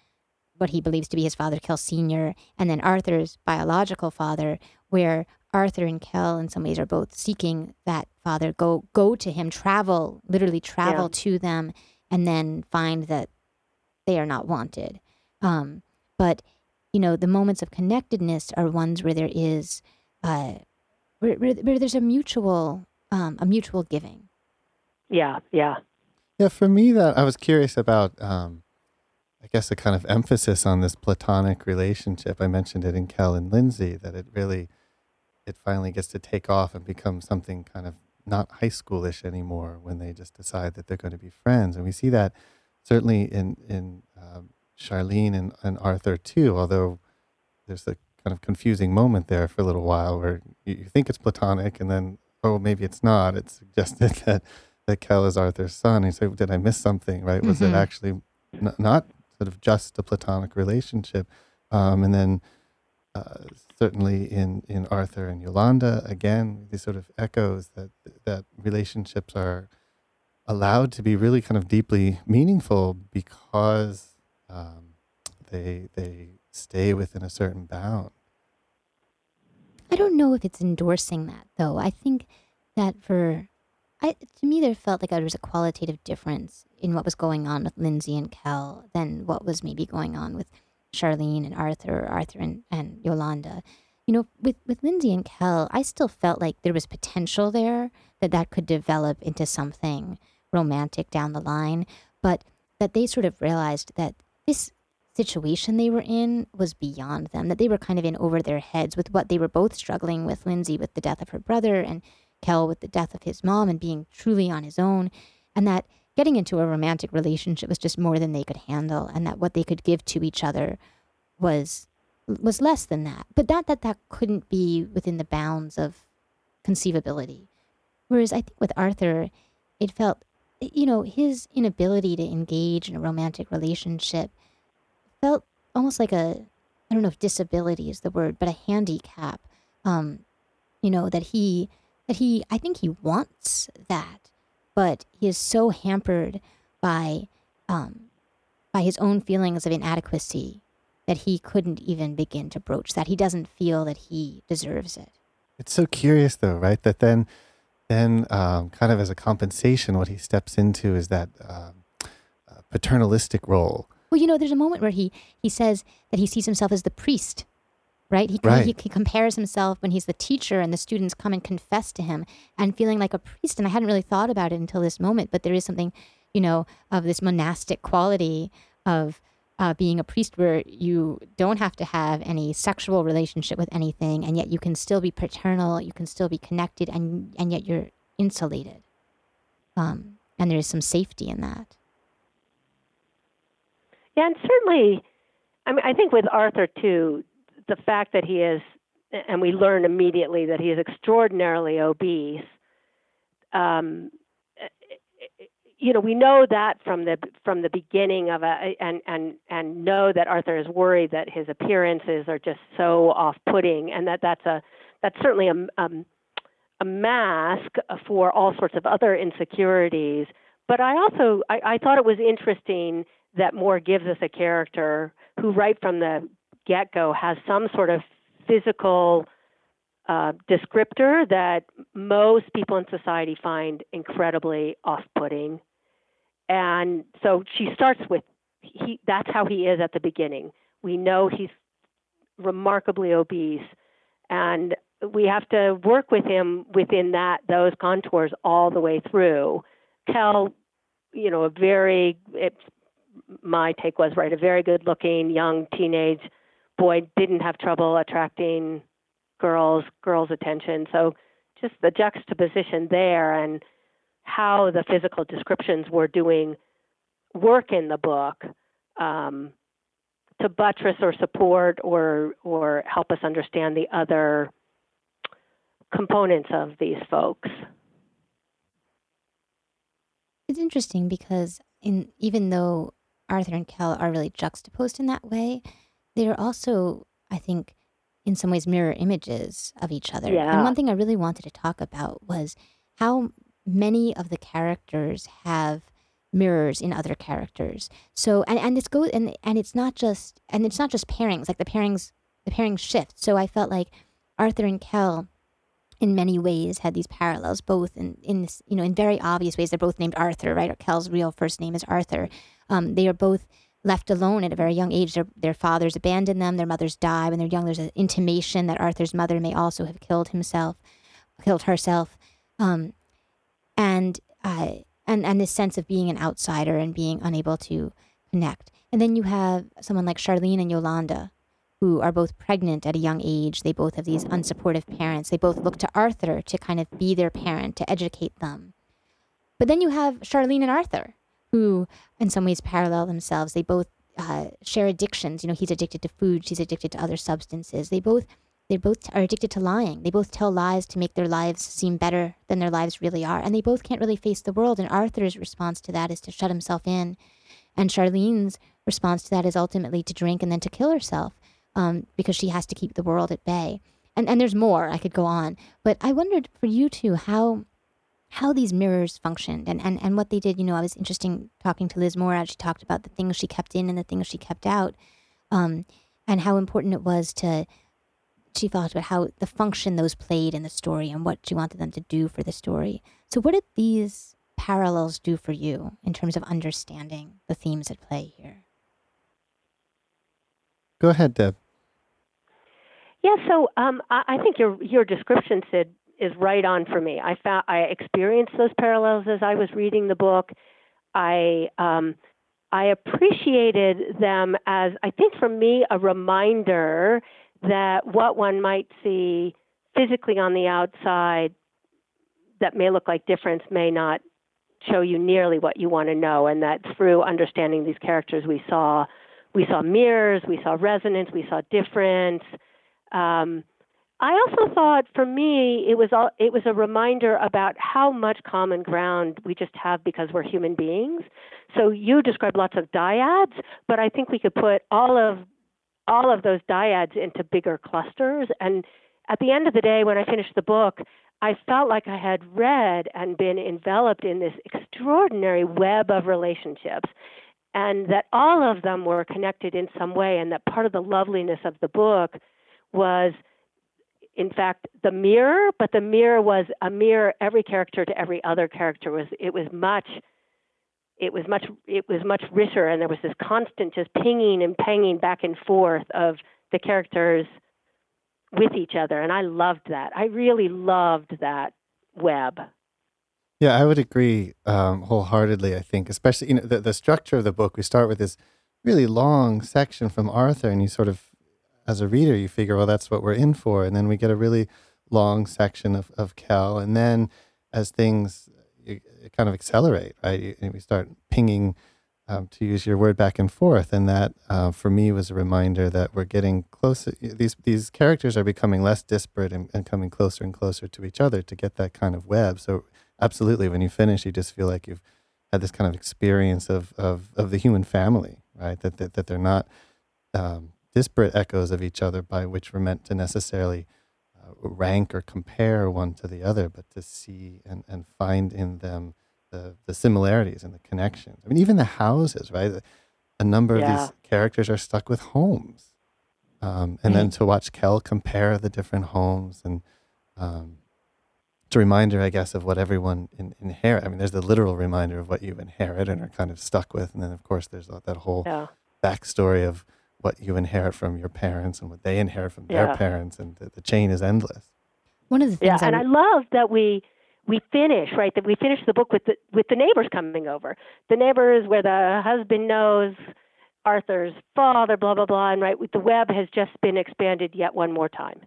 what he believes to be his father, Kel Sr., and then Arthur's biological father, where Arthur and Kel in some ways are both seeking that father, go go to him, travel, literally travel yeah. to them, and then find that they are not wanted. Um, but you know, the moments of connectedness are ones where there is uh, where, where, where there's a mutual um, a mutual giving. Yeah, yeah, yeah. For me, that I was curious about. Um, I guess the kind of emphasis on this platonic relationship. I mentioned it in Kel and Lindsay that it really, it finally gets to take off and become something kind of not high schoolish anymore when they just decide that they're going to be friends. And we see that certainly in in um, Charlene and, and Arthur too. Although there's a kind of confusing moment there for a little while where you, you think it's platonic, and then oh maybe it's not. It's suggested that that Kel is Arthur's son. He said, "Did I miss something? Right? Was mm-hmm. it actually n- not sort of just a platonic relationship?" Um, and then uh, certainly in, in Arthur and Yolanda, again, these sort of echoes that that relationships are allowed to be really kind of deeply meaningful because um, they they stay within a certain bound. I don't know if it's endorsing that though. I think that for I to me there felt like there was a qualitative difference in what was going on with Lindsay and Kel than what was maybe going on with Charlene and Arthur, Arthur and, and Yolanda. You know, with, with Lindsay and Kel, I still felt like there was potential there that that could develop into something romantic down the line, but that they sort of realized that this situation they were in was beyond them, that they were kind of in over their heads with what they were both struggling with Lindsay with the death of her brother and Kel with the death of his mom and being truly on his own, and that getting into a romantic relationship was just more than they could handle, and that what they could give to each other was was less than that. But not that that couldn't be within the bounds of conceivability. Whereas I think with Arthur, it felt you know, his inability to engage in a romantic relationship felt almost like a, I don't know if disability is the word, but a handicap. Um, you know, that he, that he, I think he wants that, but he is so hampered by, um, by his own feelings of inadequacy that he couldn't even begin to broach that. He doesn't feel that he deserves it. It's so curious, though, right? That then then, um, kind of as a compensation, what he steps into is that um, uh, paternalistic role. Well, you know, there's a moment where he he says that he sees himself as the priest, right? He, right. he, he compares himself when he's the teacher and the students come and confess to him and feeling like a priest. And I hadn't really thought about it until this moment, but there is something, you know, of this monastic quality of uh, being a priest where you don't have to have any sexual relationship with anything, and yet you can still be paternal, you can still be connected, and and yet you're insulated. Um, and there is some safety in that. Yeah, and certainly, I mean, I think with Arthur too, the fact that he is, and we learn immediately that he is extraordinarily obese. Um, you know, we know that from the from the beginning of a and and and know that Arthur is worried that his appearances are just so off-putting, and that that's a that's certainly a um, a mask for all sorts of other insecurities. But I also I, I thought it was interesting that Moore gives us a character who, right from the get-go, has some sort of physical uh, descriptor that most people in society find incredibly off-putting and so she starts with he that's how he is at the beginning. We know he's remarkably obese and we have to work with him within that those contours all the way through. Tell, you know, a very it, my take was right, a very good-looking young teenage boy didn't have trouble attracting girls girls' attention. So just the juxtaposition there and how the physical descriptions were doing work in the book um, to buttress or support or or help us understand the other components of these folks. It's interesting because in even though Arthur and Kel are really juxtaposed in that way, they are also, I think, in some ways mirror images of each other. Yeah. And one thing I really wanted to talk about was how many of the characters have mirrors in other characters. So and and it's go and and it's not just and it's not just pairings, like the pairings the pairings shift. So I felt like Arthur and Kel in many ways had these parallels, both in, in this, you know, in very obvious ways. They're both named Arthur, right? Or Kel's real first name is Arthur. Um, they are both left alone at a very young age. Their, their fathers abandon them. Their mothers die when they're young. There's an intimation that Arthur's mother may also have killed himself, killed herself, um, and uh, and and this sense of being an outsider and being unable to connect. And then you have someone like Charlene and Yolanda, who are both pregnant at a young age. They both have these unsupportive parents. They both look to Arthur to kind of be their parent, to educate them. But then you have Charlene and Arthur, who in some ways parallel themselves. They both uh, share addictions. You know, he's addicted to food, she's addicted to other substances. They both they both are addicted to lying. They both tell lies to make their lives seem better than their lives really are. And they both can't really face the world. And Arthur's response to that is to shut himself in. And Charlene's response to that is ultimately to drink and then to kill herself um, because she has to keep the world at bay. And, and there's more, I could go on. But I wondered for you two how how these mirrors functioned and, and, and what they did. You know, I was interesting talking to Liz Moore as she talked about the things she kept in and the things she kept out, um, and how important it was to. She thought about how the function those played in the story and what she wanted them to do for the story. So, what did these parallels do for you in terms of understanding the themes at play here? Go ahead, Deb. Yeah, so um, I, I think your your description, Cyd, is right on for me. I found I experienced those parallels as I was reading the book. I um, I appreciated them as I think for me a reminder that what one might see physically on the outside that may look like difference may not show you nearly what you want to know, and that through understanding these characters, we saw we saw mirrors, we saw resonance, we saw difference. Um, I also thought, for me, it was all, it was a reminder about how much common ground we just have because we're human beings. So you described lots of dyads, but I think we could put all of all of those dyads into bigger clusters. And at the end of the day, when I finished the book, I felt like I had read and been enveloped in this extraordinary web of relationships, and that all of them were connected in some way, and that part of the loveliness of the book was in fact the mirror but the mirror was a mirror every character to every other character was it was much it was much it was much richer and there was this constant just pinging and panging back and forth of the characters with each other and i loved that i really loved that web Yeah, I would agree um, wholeheartedly. I think, especially you know, the the structure of the book. We start with this really long section from Arthur, and you sort of, as a reader, you figure, well, that's what we're in for, and then we get a really long section of of Kel, and then as things kind of accelerate, right? And we start pinging, um, to use your word, back and forth, and that uh, for me was a reminder that we're getting closer. These these characters are becoming less disparate and, and coming closer and closer to each other to get that kind of web. So absolutely when you finish you just feel like you've had this kind of experience of of, of the human family right that, that that they're not um, disparate echoes of each other by which we're meant to necessarily uh, rank or compare one to the other but to see and, and find in them the, the similarities and the connections. I mean even the houses right? A number of these characters are stuck with homes um, and then to watch Kel compare the different homes and um, it's a reminder, I guess, of what everyone in, inherit. I mean, there's the literal reminder of what you inherit and are kind of stuck with, and then of course there's that, that whole yeah. backstory of what you inherit from your parents and what they inherit from their Yeah. parents, and the, the chain is endless. One of the things, Yeah, things and I, I love that we we finish right that we finish the book with the with the neighbors coming over. The neighbors where the husband knows Arthur's father, blah blah blah, and right, with the web has just been expanded yet one more time.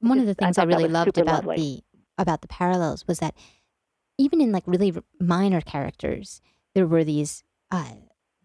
one of the just- I things I, really loved about lovely. the about the parallels was that even in like really minor characters, there were these uh,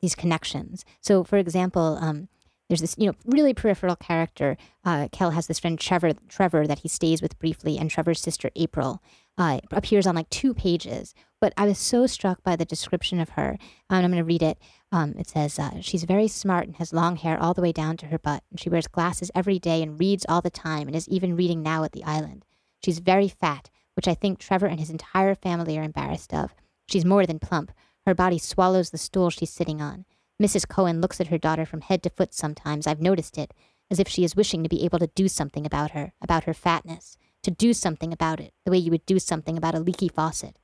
these connections. So, for example, um, there's this you know really peripheral character. Uh, Kel has this friend Trevor Trevor that he stays with briefly, and Trevor's sister April uh, appears on like two pages. But I was so struck by the description of her, and I'm going to read it. Um, it says uh, she's very smart and has long hair all the way down to her butt, and she wears glasses every day and reads all the time, and is even reading now at the island. She's very fat, which I think Trevor and his entire family are embarrassed of. She's more than plump. Her body swallows the stool she's sitting on. Mrs. Cohen looks at her daughter from head to foot sometimes, I've noticed it, as if she is wishing to be able to do something about her, about her fatness, to do something about it, the way you would do something about a leaky faucet.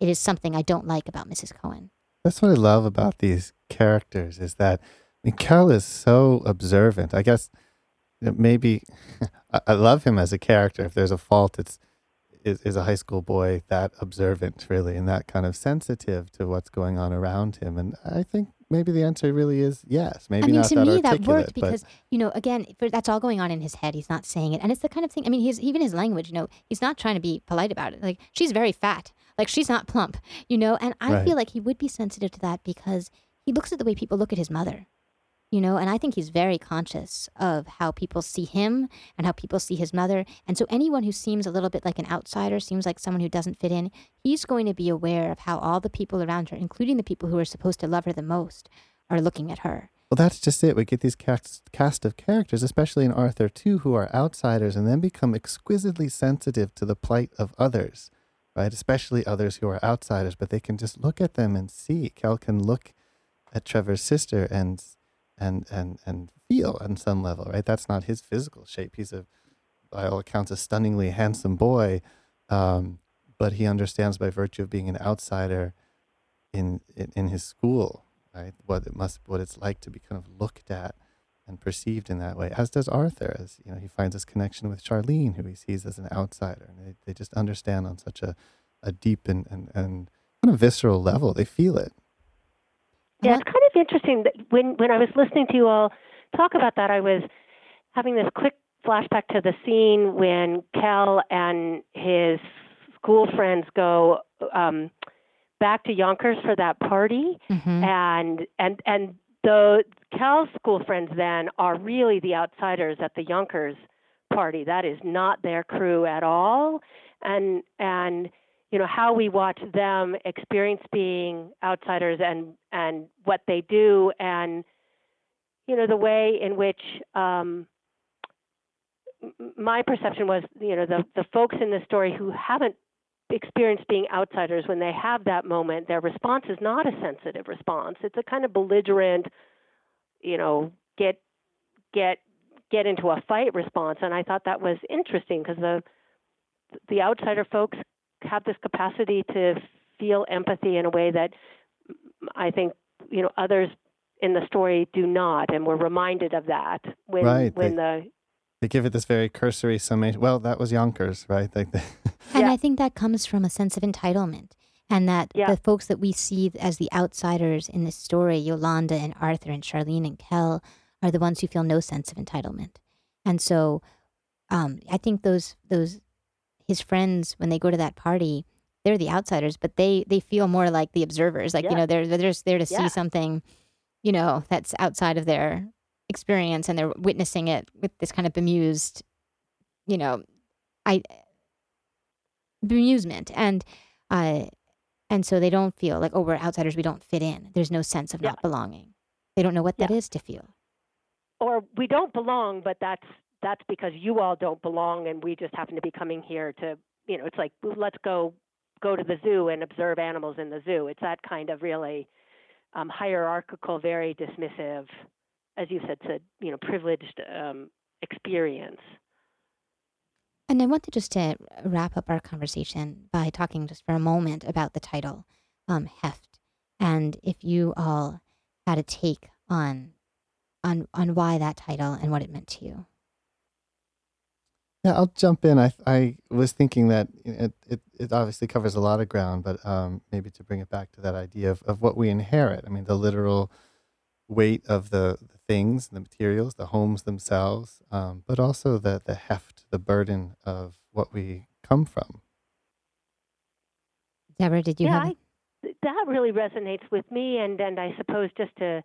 It is something I don't like about Mrs. Cohen. That's what I love about these characters is that I mean, is so observant. I guess maybe I love him as a character. If there's a fault, it's is, is a high school boy that observant really and that kind of sensitive to what's going on around him. And I think maybe the answer really is yes. Maybe I mean, to that me, that worked because you know, again, for, that's all going on in his head. He's not saying it, and it's the kind of thing. I mean, his even his language. You know, he's not trying to be polite about it. Like she's very fat. Like she's not plump. You know, and I Right. feel like he would be sensitive to that because he looks at the way people look at his mother. You know, and I think he's very conscious of how people see him and how people see his mother. And so, anyone who seems a little bit like an outsider, seems like someone who doesn't fit in, he's going to be aware of how all the people around her, including the people who are supposed to love her the most, are looking at her. Well, that's just it. We get these cast, cast of characters, especially in Arthur too, who are outsiders and then become exquisitely sensitive to the plight of others, right? Especially others who are outsiders, but they can just look at them and see. Kel can look at Trevor's sister and and and and feel on some level, right? That's not his physical shape. He's a, by all accounts, a stunningly handsome boy, um, but he understands by virtue of being an outsider in in, in his school right? What it must, what it's like to be kind of looked at and perceived in that way, as does Arthur, as you know, he finds this connection with Charlene, who he sees as an outsider, and they, they just understand on such a, a deep and, and, and kind of visceral level. They feel it. Yeah, it's kind of interesting that when when I was listening to you all talk about that, I was having this quick flashback to the scene when Kel and his school friends go um, back to Yonkers for that party, Mm-hmm. and and and the Cal's school friends then are really the outsiders at the Yonkers party. That is not their crew at all, and and you know how we watch them experience being outsiders and and what they do, and you know the way in which. Um, my perception was, you know, the the folks in the story who haven't experienced being outsiders when they have that moment their response is not a sensitive response it's a kind of belligerent you know get get get into a fight response and i thought that was interesting because the the outsider folks have this capacity to feel empathy in a way that i think you know others in the story do not and we're reminded of that when Right, when they- the They give it this very cursory summation. Well, that was Yonkers, right? Like they, And Yeah. I think that comes from a sense of entitlement. And that Yeah. the folks that we see as the outsiders in this story, Yolanda and Arthur and Charlene and Kel, are the ones who feel no sense of entitlement. And so um, I think those those his friends when they go to that party, they're the outsiders, but they they feel more like the observers. Like, you know, they're they're just there to see something, you know, that's outside of their experience and they're witnessing it with this kind of bemused, you know, I bemusement. And uh and so they don't feel like oh we're outsiders we don't fit in. There's no sense of Yeah. not belonging. They don't know what that is to feel. Or we don't belong, but that's that's because you all don't belong, and we just happen to be coming here to, you know, it's like let's go go to the zoo and observe animals in the zoo. It's that kind of really um, hierarchical, very dismissive, as you said, said you know, privileged um, experience. and i wanted just to wrap up our conversation by talking just for a moment about the title um, heft and if you all had a take on on on why that title and what it meant to you Yeah, I'll jump in. I I was thinking that it it, it obviously covers a lot of ground, but um, maybe to bring it back to that idea of, of what we inherit. I mean, the literal weight of the, the things, the materials, the homes themselves, um, but also the the heft, the burden of what we come from. Deborah, did you yeah, have? I, that really resonates with me, and and I suppose just to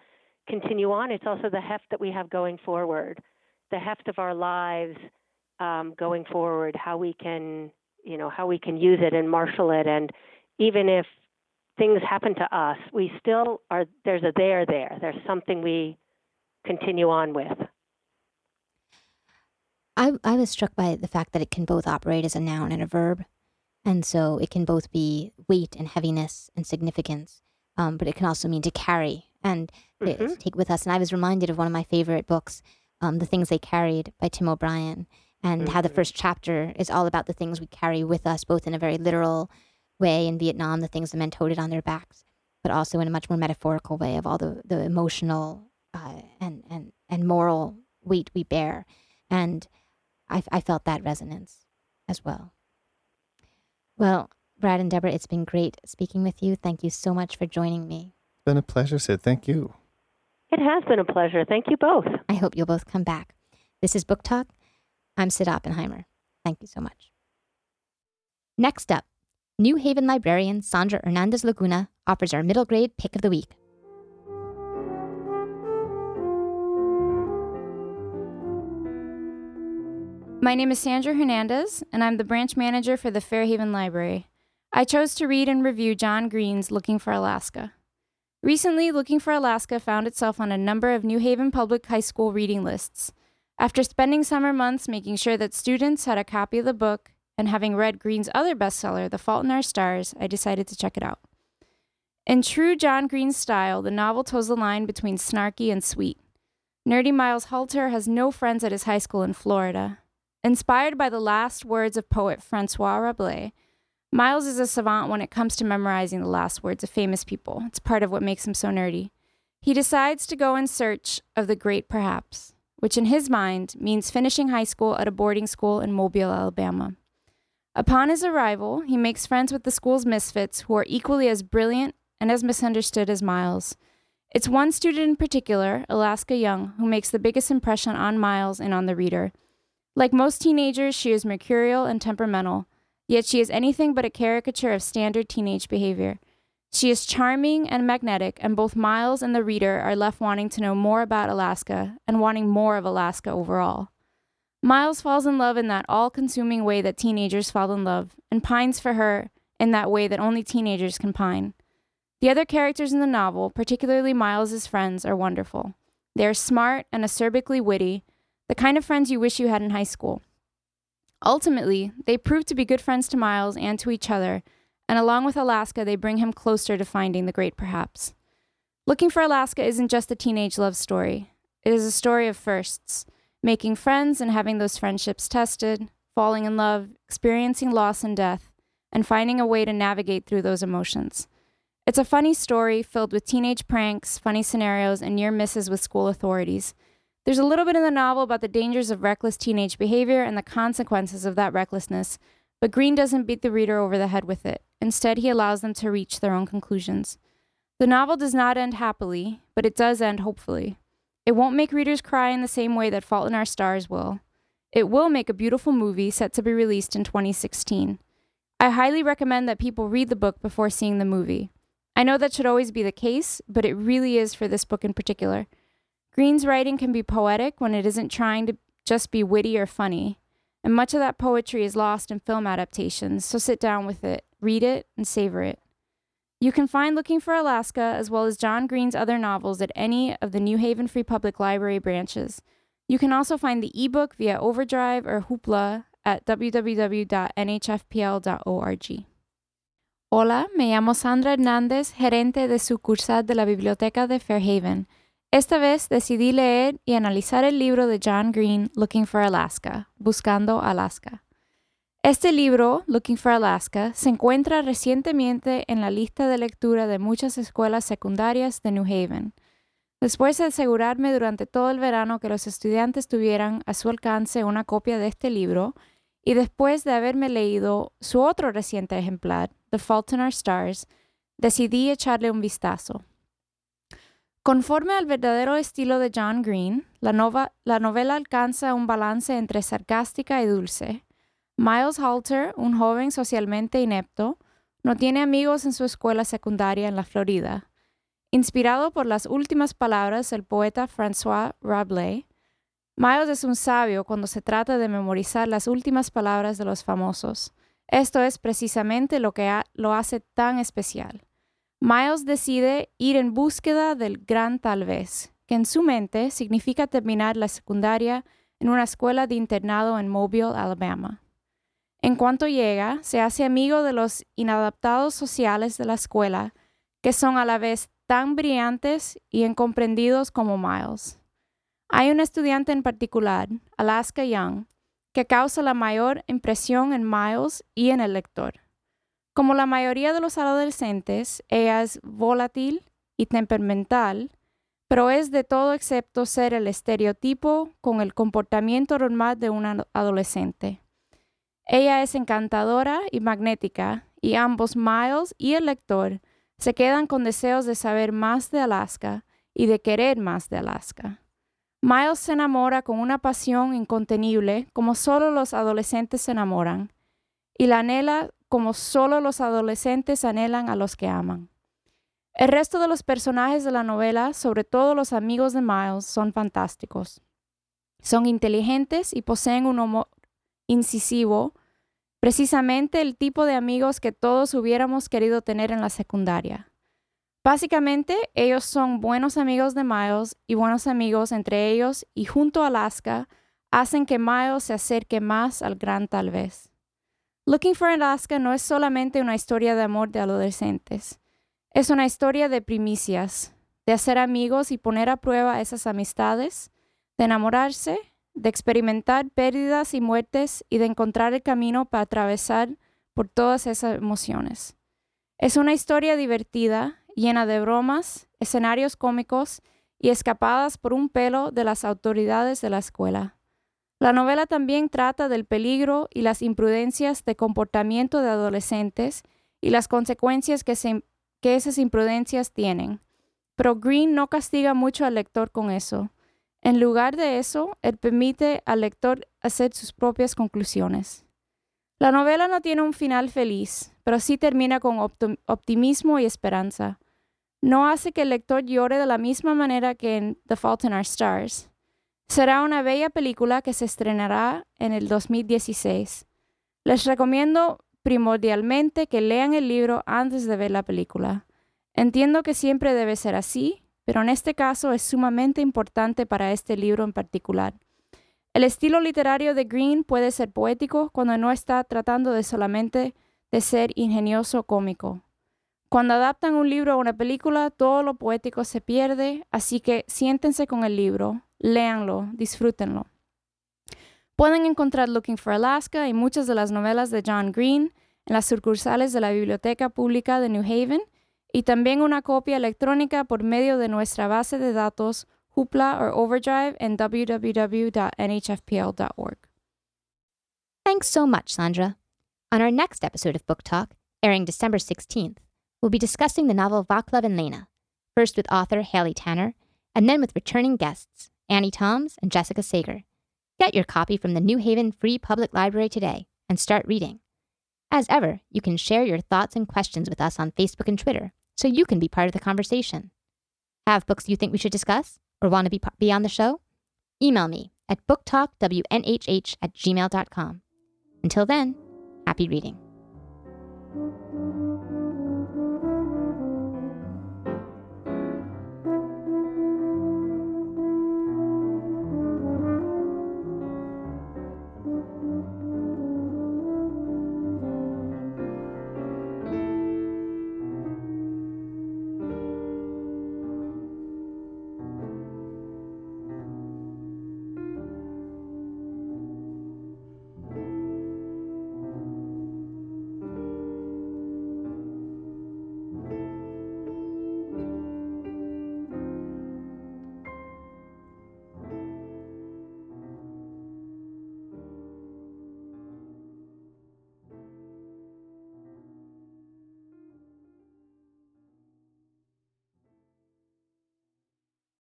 continue on, it's also the heft that we have going forward, the heft of our lives um, going forward, how we can, you know, how we can use it and marshal it, and even if things happen to us, we still are. There's a there there. There's something we continue on with. I I was struck by the fact that it can both operate as a noun and a verb, and so it can both be weight and heaviness and significance, um, but it can also mean to carry and to, Mhm. to take with us. And I was reminded of one of my favorite books, um, "The Things They Carried" by Tim O'Brien, and how the first chapter is all about the things we carry with us, both in a very literal way in Vietnam, the things the men toted on their backs, but also in a much more metaphorical way of all the the emotional uh, and and and moral weight we bear, and I, I felt that resonance as well. Well, Brad and Deborah, it's been great speaking with you. Thank you so much for joining me. It's been a pleasure, Cyd. Thank you. It has been a pleasure. Thank you both. I hope you'll both come back. This is Book Talk. I'm Cyd Oppenheimer. Thank you so much. Next up, New Haven librarian Sandra Hernandez Laguna offers our middle grade pick of the week. My name is Sandra Hernandez, and I'm the branch manager for the Fairhaven Library. I chose to read and review John Green's Looking for Alaska. Recently, Looking for Alaska found itself on a number of New Haven Public High School reading lists. After spending summer months making sure that students had a copy of the book and having read Green's other bestseller, The Fault in Our Stars, I decided to check it out. In true John Green style, the novel toes the line between snarky and sweet. Nerdy Miles Halter has no friends at his high school in Florida. Inspired by the last words of poet Francois Rabelais, Miles is a savant when it comes to memorizing the last words of famous people. It's part of what makes him so nerdy. He decides to go in search of the great perhaps, which in his mind means finishing high school at a boarding school in Mobile, Alabama. Upon his arrival, he makes friends with the school's misfits who are equally as brilliant and as misunderstood as Miles. It's one student in particular, Alaska Young, who makes the biggest impression on Miles and on the reader. Like most teenagers, she is mercurial and temperamental, yet she is anything but a caricature of standard teenage behavior. She is charming and magnetic, and both Miles and the reader are left wanting to know more about Alaska and wanting more of Alaska overall. Miles falls in love in that all consuming way that teenagers fall in love, and pines for her in that way that only teenagers can pine. The other characters in the novel, particularly Miles's friends, are wonderful. They are smart and acerbically witty, the kind of friends you wish you had in high school. Ultimately, they prove to be good friends to Miles and to each other, and along with Alaska, they bring him closer to finding the great perhaps. Looking for Alaska isn't just a teenage love story, it is a story of firsts making friends and having those friendships tested, falling in love, experiencing loss and death, and finding a way to navigate through those emotions. It's a funny story filled with teenage pranks, funny scenarios, and near misses with school authorities. There's a little bit in the novel about the dangers of reckless teenage behavior and the consequences of that recklessness, but Green doesn't beat the reader over the head with it. Instead, he allows them to reach their own conclusions. The novel does not end happily, but it does end hopefully. It won't make readers cry in the same way that Fault in Our Stars will. It will make a beautiful movie set to be released in 2016. I highly recommend that people read the book before seeing the movie. I know that should always be the case, but it really is for this book in particular. Green's writing can be poetic when it isn't trying to just be witty or funny, and much of that poetry is lost in film adaptations, so sit down with it, read it, and savor it. You can find Looking for Alaska as well as John Green's other novels at any of the New Haven Free Public Library branches. You can also find the ebook via Overdrive or Hoopla at www.nhfpl.org. Hola, me llamo Sandra Hernández, gerente de sucursal de la Biblioteca de Fairhaven. Esta vez decidí leer y analizar el libro de John Green, Looking for Alaska, Buscando Alaska. Este libro, Looking for Alaska, se encuentra recientemente en la lista de lectura de muchas escuelas secundarias de New Haven. Después de asegurarme durante todo el verano que los estudiantes tuvieran a su alcance una copia de este libro, y después de haberme leído su otro reciente ejemplar, The Fault in Our Stars, decidí echarle un vistazo. Conforme al verdadero estilo de John Green, la, la novela alcanza un balance entre sarcástica y dulce. Miles Halter, un joven socialmente inepto, no tiene amigos en su escuela secundaria en la Florida. Inspirado por las últimas palabras del poeta François Rabelais, Miles es un sabio cuando se trata de memorizar las últimas palabras de los famosos. Esto es precisamente lo que lo hace tan especial. Miles decide ir en búsqueda del gran tal vez, que en su mente significa terminar la secundaria en una escuela de internado en Mobile, Alabama. En cuanto llega, se hace amigo de los inadaptados sociales de la escuela, que son a la vez tan brillantes y incomprendidos como Miles. Hay un estudiante en particular, Alaska Young, que causa la mayor impresión en Miles y en el lector. Como la mayoría de los adolescentes, ella es volátil y temperamental, pero es de todo excepto ser el estereotipo con el comportamiento normal de un adolescente. Ella es encantadora y magnética, y ambos Miles y el lector se quedan con deseos de saber más de Alaska y de querer más de Alaska. Miles se enamora con una pasión incontenible como solo los adolescentes se enamoran, y la anhela como solo los adolescentes anhelan a los que aman. El resto de los personajes de la novela, sobre todo los amigos de Miles, son fantásticos. Son inteligentes y poseen un humor incisivo, precisamente el tipo de amigos que todos hubiéramos querido tener en la secundaria. Básicamente, ellos son buenos amigos de Miles y buenos amigos entre ellos y junto a Alaska hacen que Miles se acerque más al gran tal vez. Looking for Alaska no es solamente una historia de amor de adolescentes. Es una historia de primicias, de hacer amigos y poner a prueba esas amistades, de enamorarse, de experimentar pérdidas y muertes y de encontrar el camino para atravesar por todas esas emociones. Es una historia divertida, llena de bromas, escenarios cómicos y escapadas por un pelo de las autoridades de la escuela. La novela también trata del peligro y las imprudencias de comportamiento de adolescentes y las consecuencias que, esas imprudencias tienen. Pero Green no castiga mucho al lector con eso. En lugar de eso, él permite al lector hacer sus propias conclusiones. La novela no tiene un final feliz, pero sí termina con optimismo y esperanza. No hace que el lector llore de la misma manera que en The Fault in Our Stars. Será una bella película que se estrenará en el 2016. Les recomiendo primordialmente que lean el libro antes de ver la película. Entiendo que siempre debe ser así, pero en este caso es sumamente importante para este libro en particular. El estilo literario de Green puede ser poético cuando no está tratando de solamente de ser ingenioso cómico. Cuando adaptan un libro a una película, todo lo poético se pierde, así que siéntense con el libro, léanlo, disfrútenlo. Pueden encontrar Looking for Alaska y muchas de las novelas de John Green en las sucursales de la Biblioteca Pública de New Haven y también una copia electrónica por medio de nuestra base de datos Hoopla or Overdrive en www.nhfpl.org. Thanks so much, Sandra. On our next episode of Book Talk, airing December 16th, we'll be discussing the novel Vaclav and Lena, first with author Haley Tanner, and then with returning guests Annie Toms, and Jessica Sager. Get your copy from the New Haven Free Public Library today and start reading. As ever, you can share your thoughts and questions with us on Facebook and Twitter so you can be part of the conversation. Have books you think we should discuss or want to be, be on the show? Email me at booktalkwnhh at gmail.com. Until then, happy reading.